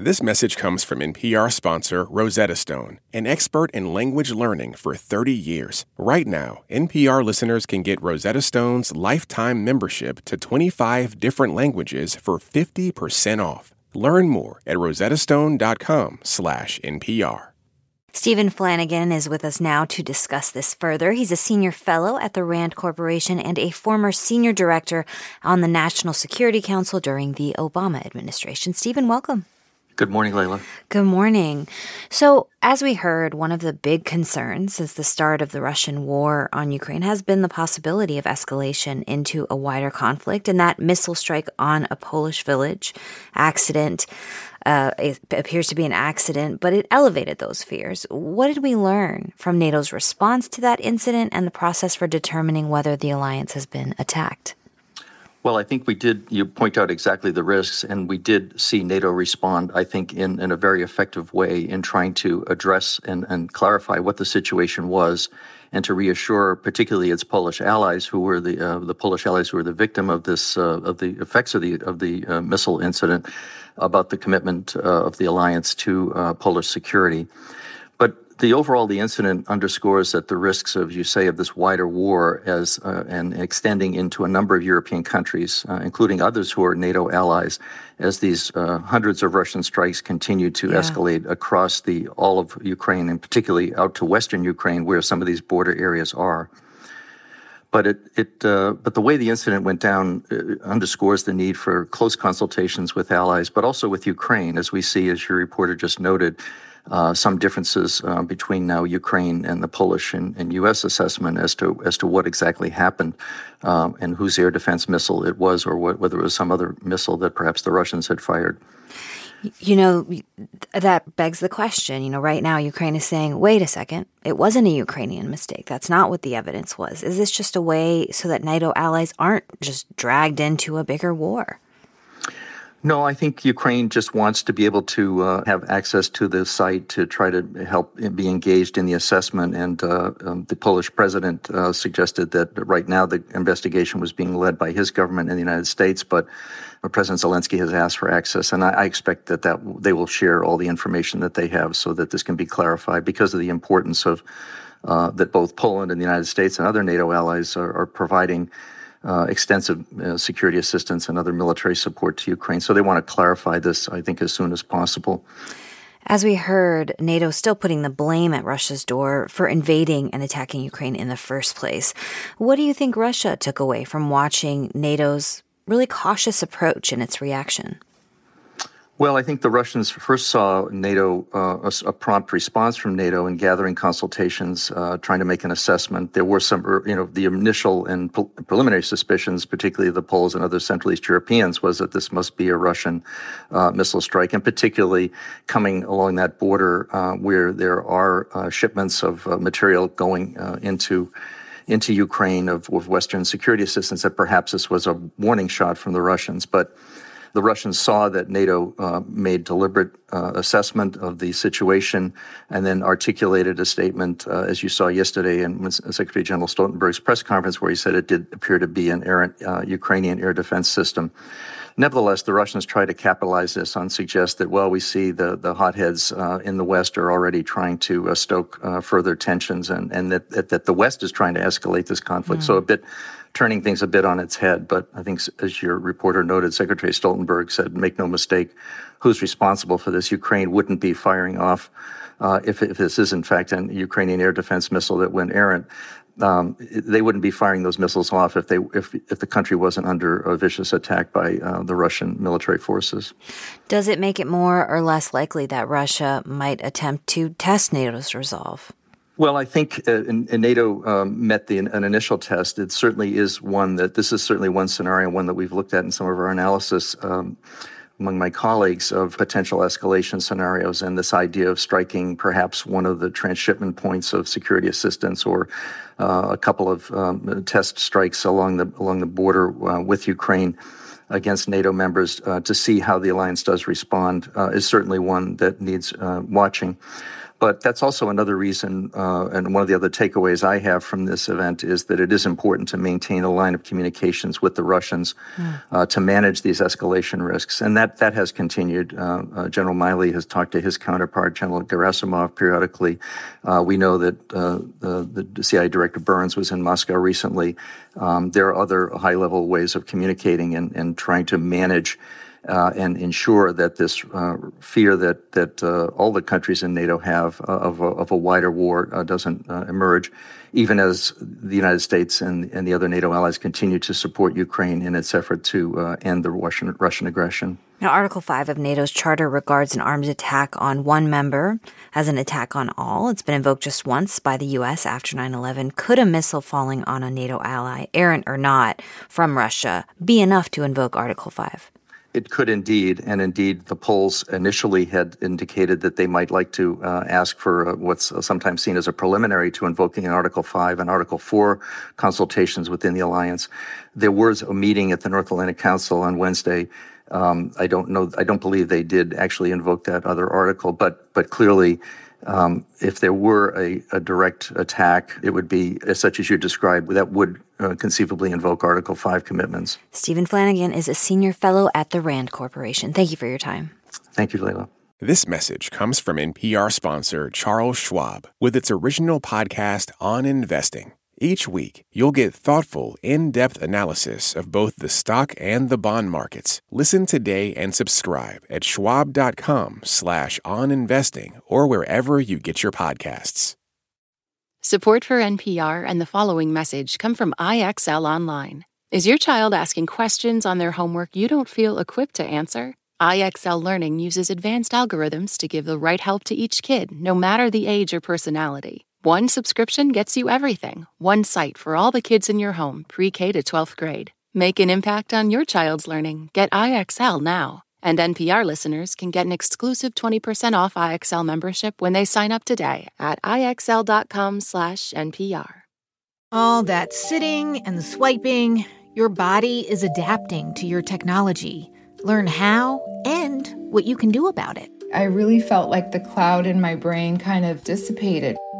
This message comes from NPR sponsor Rosetta Stone, an expert in language learning for 30 years. Right now, NPR listeners can get Rosetta Stone's lifetime membership to 25 different languages for 50% off. Learn more at rosettastone.com/npr. Stephen Flanagan is with us now to discuss this further. He's a senior fellow at the RAND Corporation and a former senior director on the National Security Council during the Obama administration. Stephen, welcome. Good morning, Leila. Good morning. So, as we heard, one of the big concerns since the start of the Russian war on Ukraine has been the possibility of escalation into a wider conflict, and that missile strike on a Polish village accident uh, appears to be an accident, but it elevated those fears. What did we learn from NATO's response to that incident and the process for determining whether the alliance has been attacked? Well, I think we did, you point out exactly the risks, and we did see NATO respond, I think, in, in a very effective way in trying to address and, and clarify what the situation was and to reassure particularly its Polish allies who were the uh, the Polish allies who were the victim of this uh, of the effects of the of the uh, missile incident about the commitment uh, of the alliance to uh, Polish security the overall the incident underscores that the risks of you say of this wider war as uh, and extending into a number of European countries, uh, including others who are NATO allies, as these uh, hundreds of Russian strikes continue to yeah. escalate across the all of Ukraine and particularly out to western Ukraine, where some of these border areas are. But it, it uh, but the way the incident went down uh, underscores the need for close consultations with allies, but also with Ukraine, as we see, as your reporter just noted uh, some differences uh, between now Ukraine and the Polish and, and, U.S. assessment as to as to what exactly happened um, and whose air defense missile it was, or what, whether it was some other missile that perhaps the Russians had fired. You know, that begs the question. You know, right now Ukraine is saying, wait a second, it wasn't a Ukrainian mistake. That's not what the evidence was. Is this just a way so that NATO allies aren't just dragged into a bigger war? No, I think Ukraine just wants to be able to uh, have access to the site to try to help be engaged in the assessment. And uh, um, the Polish president uh, suggested that right now the investigation was being led by his government in the United States, but President Zelensky has asked for access, and I, I expect that that they will share all the information that they have so that this can be clarified because of the importance of uh, that both Poland and the United States and other NATO allies are, are providing uh, extensive uh, security assistance and other military support to Ukraine. So they want to clarify this, I think, as soon as possible. As we heard, NATO still putting the blame at Russia's door for invading and attacking Ukraine in the first place. What do you think Russia took away from watching NATO's really cautious approach in its reaction? Well, I think the Russians first saw NATO, uh, a, a, prompt response from NATO in gathering consultations, uh, trying to make an assessment. There were some, er, you know, the initial and pre- preliminary suspicions, particularly the Poles and other Central East Europeans, was that this must be a Russian uh, missile strike, and particularly coming along that border uh, where there are uh, shipments of uh, material going into into Ukraine of, of Western security assistance, that perhaps this was a warning shot from the Russians. But the Russians saw that NATO uh, made deliberate uh, assessment of the situation and then articulated a statement, uh, as you saw yesterday in Secretary General Stoltenberg's press conference, where he said it did appear to be an errant uh, Ukrainian air defense system. Nevertheless, the Russians try to capitalize this on suggest that, well, we see the, the hotheads uh, in the West are already trying to uh, stoke uh, further tensions and, and that, that, that, the West is trying to escalate this conflict. Mm. So a bit turning things a bit on its head. But I think, as your reporter noted, Secretary Stoltenberg said, make no mistake, who's responsible for this? Ukraine wouldn't be firing off uh, if, if, this is, in fact, an Ukrainian air defense missile that went errant. Um, they wouldn't be firing those missiles off if they if if the country wasn't under a vicious attack by uh, the Russian military forces. Does it make it more or less likely that Russia might attempt to test NATO's resolve? Well, I think uh, in, in NATO um, met the, an initial test. It certainly is one that this is certainly one scenario, one that we've looked at in some of our analysis um, among my colleagues of potential escalation scenarios and this idea of striking perhaps one of the transshipment points of security assistance or uh, a couple of um, test strikes along the along the border uh, with Ukraine against NATO members uh, to see how the alliance does respond uh, is certainly one that needs uh, watching. But that's also another reason, uh, and one of the other takeaways I have from this event is that it is important to maintain a line of communications with the Russians mm. uh, to manage these escalation risks, and that that has continued. Uh, uh General Milley has talked to his counterpart, General Gerasimov, periodically. Uh, we know that uh, the, the CIA Director Burns was in Moscow recently. Um, there are other high-level ways of communicating and, and trying to manage uh, and ensure that this uh, fear that that uh, all the countries in NATO have uh, of a, of, a, wider war uh, doesn't emerge, even as the United States and, and the other NATO allies continue to support Ukraine in its effort to end the Russian Russian aggression. Now, Article 5 of NATO's charter regards an arms attack on one member as an attack on all. It's been invoked just once by the U.S. after 9 11. Could a missile falling on a NATO ally, errant or not, from Russia, be enough to invoke Article 5? It could indeed, and indeed, the Poles initially had indicated that they might like to uh, ask for uh, what's sometimes seen as a preliminary to invoking an Article 5 and Article 4 consultations within the alliance. There was a meeting at the North Atlantic Council on Wednesday. Um, I don't know, I don't believe they did actually invoke that other article, but but clearly um, if there were a, a, direct attack, it would be as such as you described, that would uh, conceivably invoke Article 5 commitments. Stephen Flanagan is a senior fellow at the RAND Corporation. Thank you for your time. Thank you, Leila. This message comes from NPR sponsor Charles Schwab with its original podcast on investing. Each week, you'll get thoughtful, in depth analysis of both the stock and the bond markets. Listen today and subscribe at schwab.com slash on investing or wherever you get your podcasts. Support for NPR and the following message come from IXL Online. Is your child asking questions on their homework you don't feel equipped to answer? IXL Learning uses advanced algorithms to give the right help to each kid, no matter the age or personality. One subscription gets you everything. One site for all the kids in your home, pre K to 12th grade. Make an impact on your child's learning. Get IXL now. And NPR listeners can get an exclusive 20% off IXL membership when they sign up today at IXL.com/NPR. All that sitting and swiping, your body is adapting to your technology. Learn how and what you can do about it. I really felt like the cloud in my brain kind of dissipated.